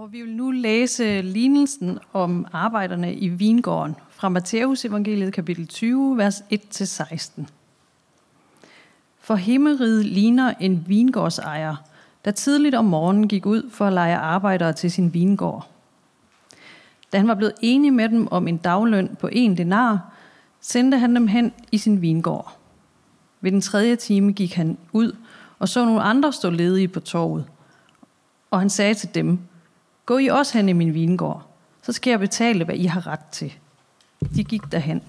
Og vi vil nu læse lignelsen om arbejderne i vingården fra Matteus evangeliet kapitel 20, vers 1-16. For himmeriget ligner en vingårdsejer, der tidligt om morgenen gik ud for at lege arbejdere til sin vingård. Da han var blevet enig med dem om en dagløn på en denar, sendte han dem hen i sin vingård. Ved den tredje time gik han ud og så nogle andre stå ledige på torvet. Og han sagde til dem, Gå I også hen i min vingård, så skal jeg betale, hvad I har ret til. De gik derhen.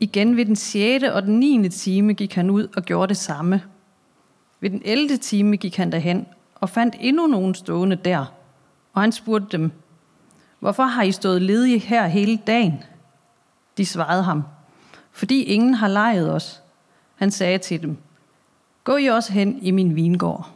Igen ved den 6. og den 9. time gik han ud og gjorde det samme. Ved den 11. time gik han derhen og fandt endnu nogen stående der. Og han spurgte dem, hvorfor har I stået ledige her hele dagen? De svarede ham, fordi ingen har lejet os. Han sagde til dem, gå I også hen i min vingård.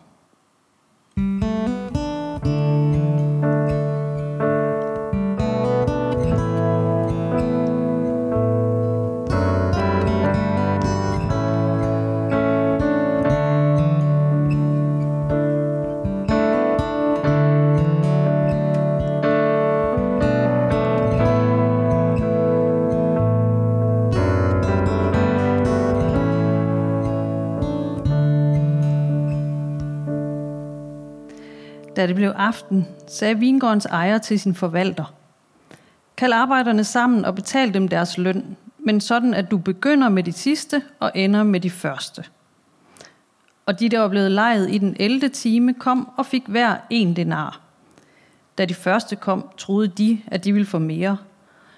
Da det blev aften, sagde vingårdens ejer til sin forvalter, Kald arbejderne sammen og betal dem deres løn, men sådan at du begynder med de sidste og ender med de første. Og de, der var blevet lejet i den 11. time, kom og fik hver en denar. Da de første kom, troede de, at de ville få mere,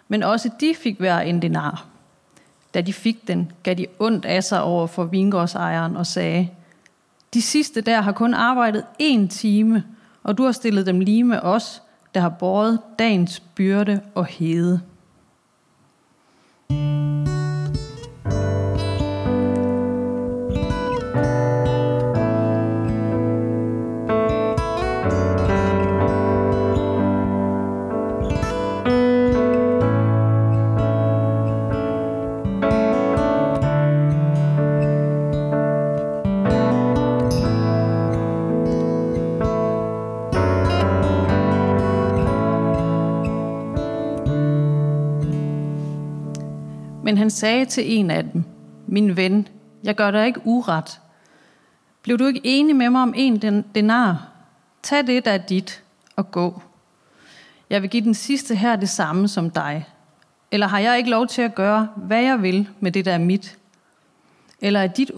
men også de fik hver en denar. Da de fik den, gav de ondt af sig over for vingårdsejeren og sagde, de sidste der har kun arbejdet en time, og du har stillet dem lige med os, der har båret dagens byrde og hede. Men han sagde til en af dem, min ven, jeg gør dig ikke uret. Blev du ikke enig med mig om en denar? Tag det, der er dit, og gå. Jeg vil give den sidste her det samme som dig. Eller har jeg ikke lov til at gøre, hvad jeg vil med det, der er mit? Eller er dit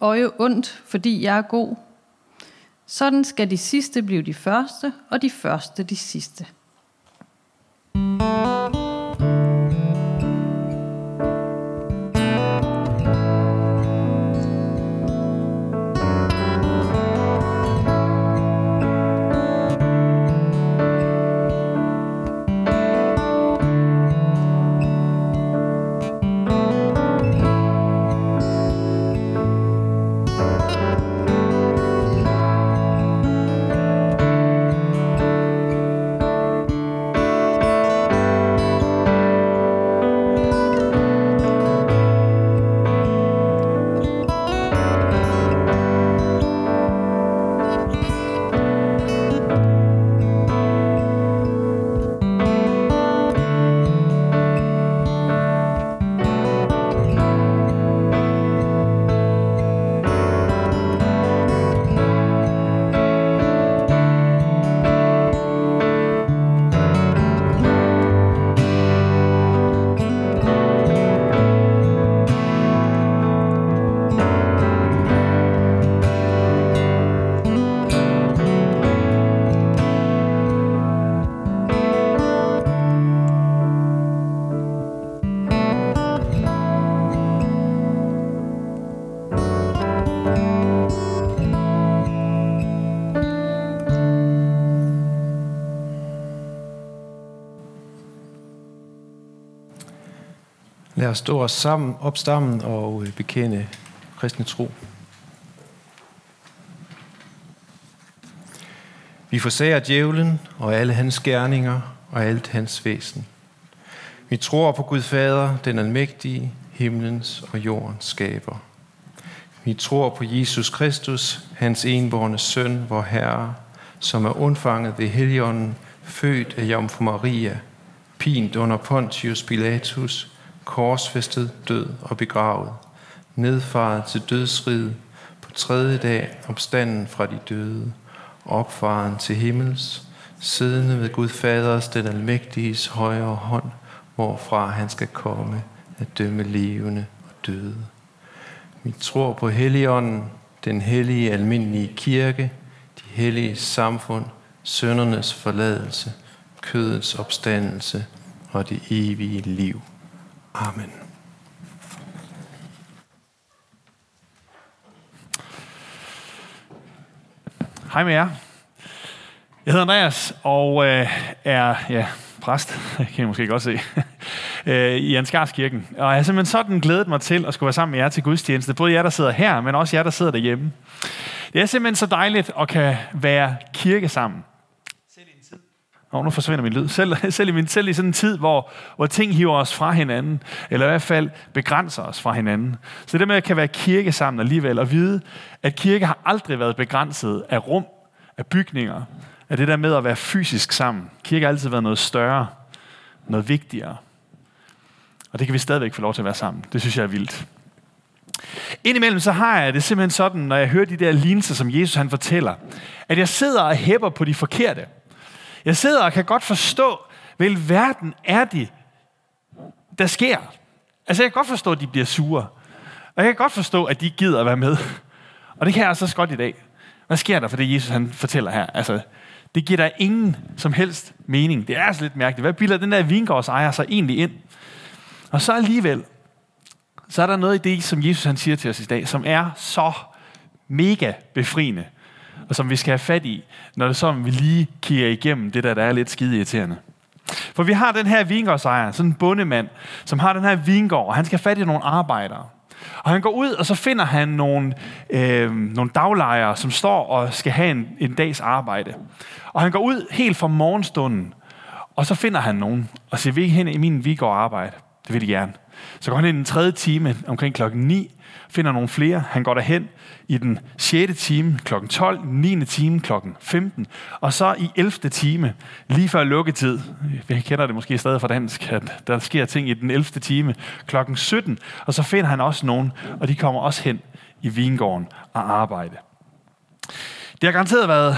øje ondt, fordi jeg er god? Sådan skal de sidste blive de første, og de første de sidste. Lad os stå os sammen, op sammen og øh, bekende kristne tro. Vi forsager djævlen og alle hans gerninger og alt hans væsen. Vi tror på Gud Fader, den almægtige, himlens og jordens skaber. Vi tror på Jesus Kristus, hans enborne søn, vor Herre, som er undfanget ved Helligånden, født af Jomfru Maria, pint under Pontius Pilatus, korsfæstet, død og begravet, nedfaret til dødsriget, på tredje dag opstanden fra de døde, opfaren til himmels, siddende ved Gud Faders, den almægtiges højre hånd, hvorfra han skal komme at dømme levende og døde. Vi tror på Helligånden, den hellige almindelige kirke, de hellige samfund, søndernes forladelse, kødets opstandelse og det evige liv. Amen. Hej med jer. Jeg hedder Andreas og øh, er ja, præst, kan I måske godt se, øh, i Ansgarskirken. Og jeg har simpelthen sådan glædet mig til at skulle være sammen med jer til gudstjeneste. Både jer, der sidder her, men også jer, der sidder derhjemme. Det er simpelthen så dejligt at kan være kirke sammen. Selv i en tid. Nå, nu forsvinder min lyd. Selv, selv, i, min, selv i sådan en tid, hvor, hvor ting hiver os fra hinanden, eller i hvert fald begrænser os fra hinanden. Så det med at kan være kirke sammen alligevel, og vide, at kirke har aldrig været begrænset af rum, af bygninger, af det der med at være fysisk sammen. Kirke har altid været noget større, noget vigtigere. Og det kan vi stadigvæk få lov til at være sammen. Det synes jeg er vildt. Indimellem så har jeg det simpelthen sådan, når jeg hører de der lignelser, som Jesus han fortæller, at jeg sidder og hæpper på de forkerte. Jeg sidder og kan godt forstå, vel verden er det, der sker. Altså jeg kan godt forstå, at de bliver sure. Og jeg kan godt forstå, at de gider at være med. Og det kan jeg altså også godt i dag. Hvad sker der for det, Jesus han fortæller her? Altså, det giver der ingen som helst mening. Det er altså lidt mærkeligt. Hvad bilder den der vingårdsejer sig egentlig ind? Og så alligevel, så er der noget i det, som Jesus han siger til os i dag, som er så mega befriende, og som vi skal have fat i, når det så vi lige kigger igennem det der, der er lidt skide irriterende. For vi har den her vingårdsejer, sådan en bondemand, som har den her vingård, og han skal have fat i nogle arbejdere. Og han går ud, og så finder han nogle, øh, nogle daglejere, som står og skal have en, en dags arbejde. Og han går ud helt fra morgenstunden, og så finder han nogen, og siger, vi hen i min Vigård arbejde. Det vil de gerne. Så går han ind i den tredje time omkring klokken 9, finder nogle flere. Han går derhen i den 6. time klokken 12, 9. time klokken 15, og så i 11. time, lige før lukketid, vi kender det måske stadig fra dansk, at der sker ting i den 11. time klokken 17, og så finder han også nogen, og de kommer også hen i vingården og arbejde. Det har garanteret været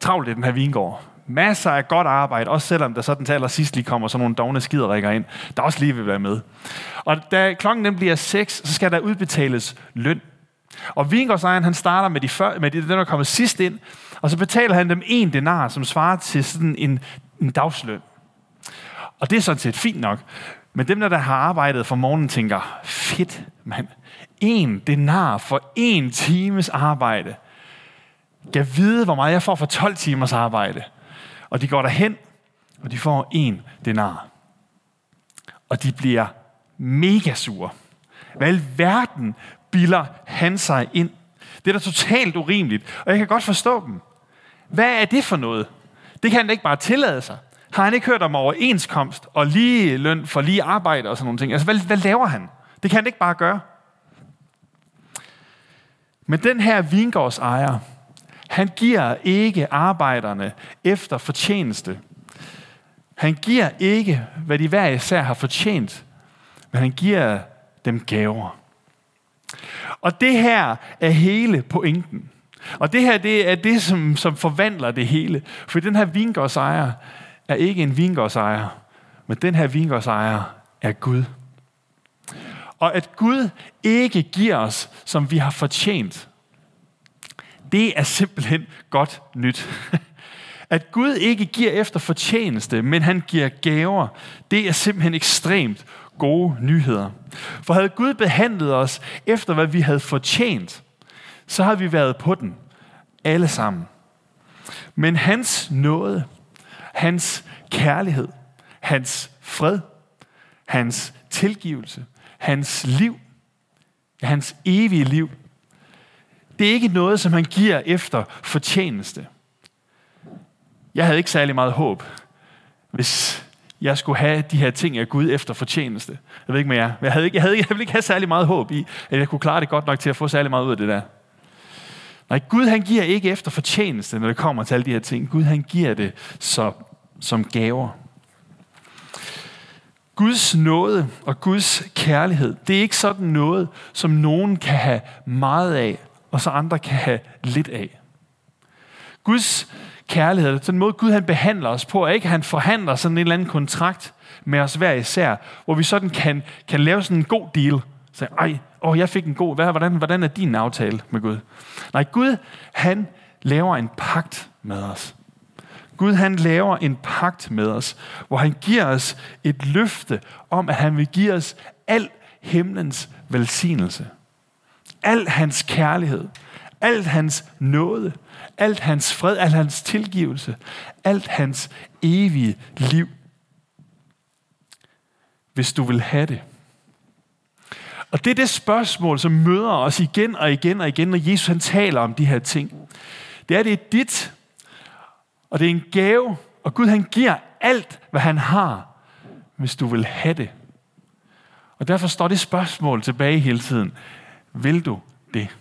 travlt i den her vingård. Masser af godt arbejde, også selvom der sådan til allersidst lige kommer sådan nogle dogne skiderikker ind, der også lige vil være med. Og da klokken den bliver 6, så skal der udbetales løn. Og vingårdsejeren, han starter med, de før, med de, den, der kommer sidst ind, og så betaler han dem en denar, som svarer til sådan en, en dagsløn. Og det er sådan set fint nok. Men dem, der har arbejdet for morgenen, tænker, fedt, mand. En denar for en times arbejde. Jeg vide, hvor meget jeg får for 12 timers arbejde. Og de går derhen, og de får en denar. Og de bliver mega sure. Hvad i verden bilder han sig ind? Det er da totalt urimeligt, og jeg kan godt forstå dem. Hvad er det for noget? Det kan han da ikke bare tillade sig. Har han ikke hørt om overenskomst og lige løn for lige arbejde og sådan nogle ting? Altså, hvad, hvad laver han? Det kan han ikke bare gøre. Men den her vingårdsejer, han giver ikke arbejderne efter fortjeneste. Han giver ikke, hvad de hver især har fortjent, men han giver dem gaver. Og det her er hele pointen. Og det her det er det, som, som forvandler det hele. For den her vingårdsejer er ikke en vingårdsejer, men den her vingårdsejer er Gud. Og at Gud ikke giver os, som vi har fortjent, det er simpelthen godt nyt. At Gud ikke giver efter fortjeneste, men han giver gaver, det er simpelthen ekstremt gode nyheder. For havde Gud behandlet os efter, hvad vi havde fortjent, så havde vi været på den. Alle sammen. Men hans nåde, hans kærlighed, hans fred, hans tilgivelse, hans liv, hans evige liv, det er ikke noget, som han giver efter fortjeneste. jeg havde ikke særlig meget håb, hvis jeg skulle have de her ting af Gud efter fortjeneste. Jeg ved ikke med jer. Jeg, havde ikke, jeg, havde, jeg ville ikke have særlig meget håb i, at jeg kunne klare det godt nok til at få særlig meget ud af det der. Nej, Gud han giver ikke efter fortjeneste, når det kommer til alle de her ting. Gud han giver det så, som gaver. Guds nåde og Guds kærlighed, det er ikke sådan noget, som nogen kan have meget af, og så andre kan have lidt af. Guds kærlighed, den måde Gud han behandler os på, er ikke, at han forhandler sådan en eller anden kontrakt med os hver især, hvor vi sådan kan, kan lave sådan en god deal. Så, ej, åh, jeg fik en god, hvad, hvordan, hvordan er din aftale med Gud? Nej, Gud, han laver en pagt med os. Gud han laver en pagt med os, hvor han giver os et løfte om, at han vil give os al himlens velsignelse. Al hans kærlighed, alt hans nåde, alt hans fred, alt hans tilgivelse, alt hans evige liv. Hvis du vil have det. Og det er det spørgsmål, som møder os igen og igen og igen, når Jesus han taler om de her ting. Det er, det er dit, og det er en gave, og Gud han giver alt, hvad han har, hvis du vil have det. Og derfor står det spørgsmål tilbage hele tiden. Vil du det?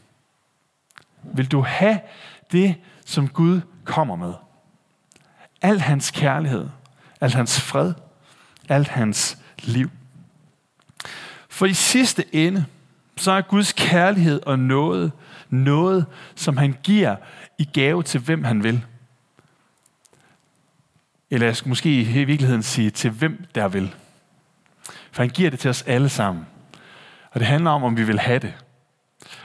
Vil du have det, som Gud kommer med? Al hans kærlighed, al hans fred, alt hans liv. For i sidste ende, så er Guds kærlighed og noget, noget, som han giver i gave til hvem han vil. Eller jeg skal måske i virkeligheden sige, til hvem der vil. For han giver det til os alle sammen. Og det handler om, om vi vil have det.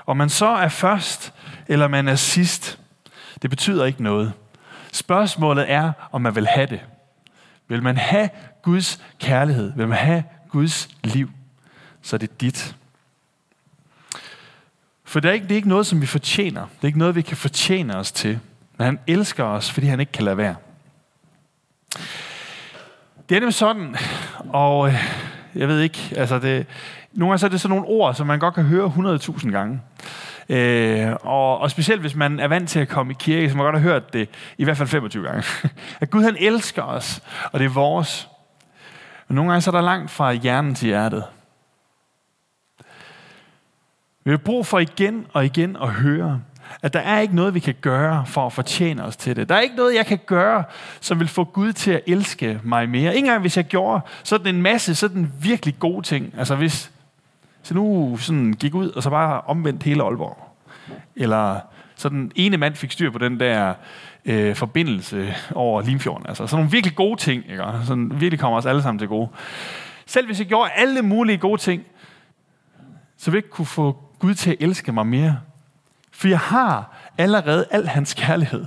Om man så er først, eller man er sidst, det betyder ikke noget. Spørgsmålet er, om man vil have det. Vil man have Guds kærlighed? Vil man have Guds liv? Så er det dit. For det er, ikke, det er ikke noget, som vi fortjener. Det er ikke noget, vi kan fortjene os til. Men han elsker os, fordi han ikke kan lade være. Det er nemlig sådan, og øh, jeg ved ikke, altså det, nogle gange så er det sådan nogle ord, som man godt kan høre 100.000 gange. Øh, og, og specielt hvis man er vant til at komme i kirke, så man godt har hørt det i hvert fald 25 gange. at Gud han elsker os, og det er vores. Men nogle gange så er der langt fra hjernen til hjertet. Vi har brug for igen og igen at høre, at der er ikke noget, vi kan gøre for at fortjene os til det. Der er ikke noget, jeg kan gøre, som vil få Gud til at elske mig mere. Ingen engang hvis jeg gjorde sådan en masse sådan virkelig gode ting. Altså hvis så nu sådan gik ud og så bare omvendt hele Aalborg. Eller så den ene mand fik styr på den der øh, forbindelse over Limfjorden. Altså sådan nogle virkelig gode ting, ikke? Sådan virkelig kommer os alle sammen til gode. Selv hvis jeg gjorde alle mulige gode ting, så vil jeg ikke kunne få Gud til at elske mig mere. For jeg har allerede al hans kærlighed.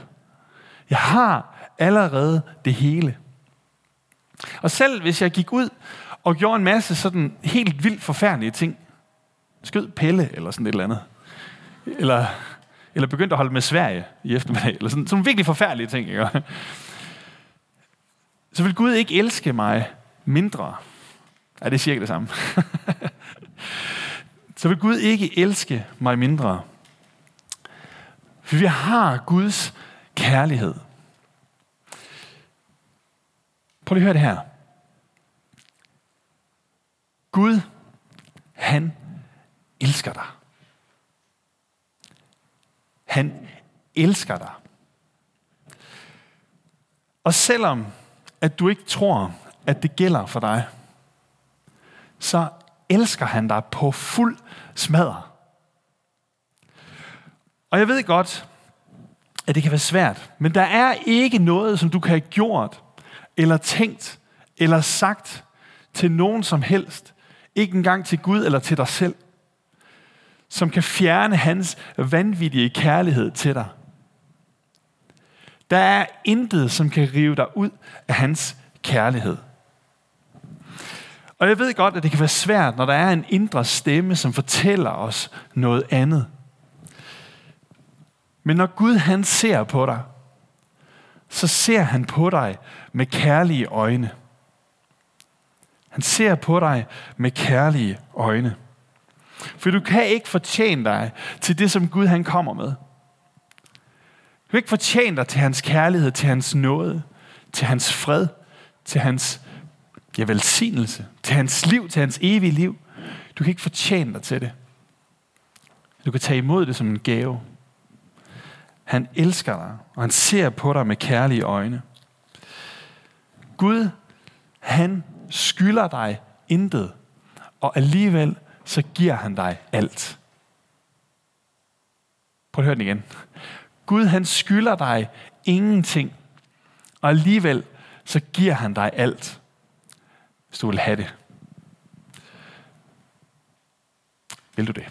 Jeg har allerede det hele. Og selv hvis jeg gik ud og gjorde en masse sådan helt vildt forfærdelige ting, skød Pelle eller sådan et eller andet, eller, eller begyndte at holde med Sverige i eftermiddag, eller sådan, sådan virkelig forfærdelige ting, ikke? så vil Gud ikke elske mig mindre. Ja, det er cirka det samme. så vil Gud ikke elske mig mindre. For vi har Guds kærlighed. Prøv lige at høre det her. Gud, han elsker dig. Han elsker dig. Og selvom at du ikke tror, at det gælder for dig, så elsker han dig på fuld smadre. Og jeg ved godt, at det kan være svært, men der er ikke noget, som du kan have gjort, eller tænkt, eller sagt til nogen som helst, ikke engang til Gud eller til dig selv, som kan fjerne hans vanvittige kærlighed til dig. Der er intet, som kan rive dig ud af hans kærlighed. Og jeg ved godt, at det kan være svært, når der er en indre stemme, som fortæller os noget andet. Men når Gud han ser på dig, så ser han på dig med kærlige øjne. Han ser på dig med kærlige øjne. For du kan ikke fortjene dig til det, som Gud han kommer med kan ikke fortjent dig til hans kærlighed, til hans nåde, til hans fred, til hans ja, velsignelse, til hans liv, til hans evige liv. Du kan ikke fortjene dig til det. Du kan tage imod det som en gave. Han elsker dig, og han ser på dig med kærlige øjne. Gud, han skylder dig intet, og alligevel så giver han dig alt. Prøv at høre den igen. Gud, han skylder dig ingenting, og alligevel så giver han dig alt, hvis du vil have det. Vil du det?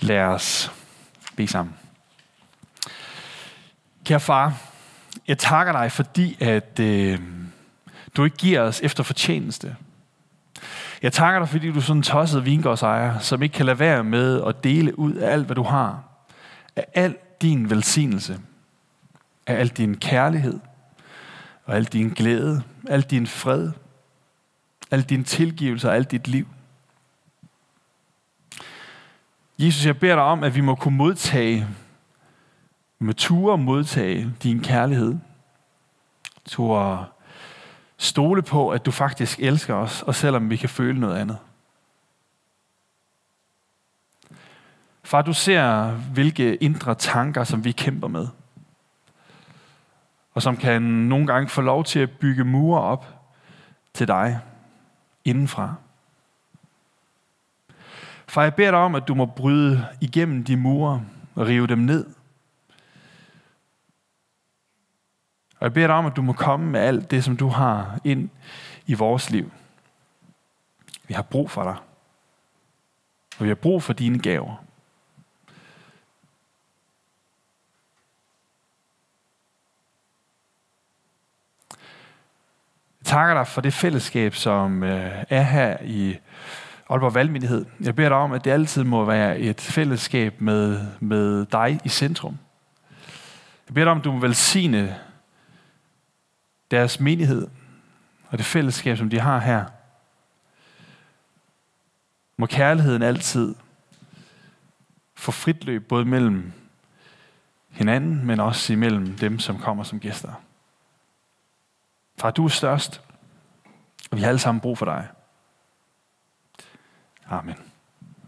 Lad os bede sammen. Kære far, jeg takker dig, fordi at øh, du ikke giver os efter fortjeneste. Jeg takker dig, fordi du er sådan en tosset vingårdsejer, som ikke kan lade være med at dele ud af alt, hvad du har. Af al din velsignelse. Af al din kærlighed. Og al din glæde. Al din fred. Al din tilgivelse og alt dit liv. Jesus, jeg beder dig om, at vi må kunne modtage, med ture modtage din kærlighed. Ture stole på, at du faktisk elsker os, og selvom vi kan føle noget andet. Far, du ser, hvilke indre tanker, som vi kæmper med. Og som kan nogle gange få lov til at bygge mure op til dig indenfra. Far, jeg beder dig om, at du må bryde igennem de mure og rive dem ned. Og jeg beder dig om, at du må komme med alt det, som du har ind i vores liv. Vi har brug for dig. Og vi har brug for dine gaver. Takker dig for det fællesskab, som øh, er her i Aalborg Valgmyndighed. Jeg beder dig om, at det altid må være et fællesskab med, med dig i centrum. Jeg beder dig om, at du må velsigne deres menighed og det fællesskab, som de har her. Må kærligheden altid få frit løb både mellem hinanden, men også imellem dem, som kommer som gæster. Far, du er størst, og vi har alle sammen brug for dig. Amen.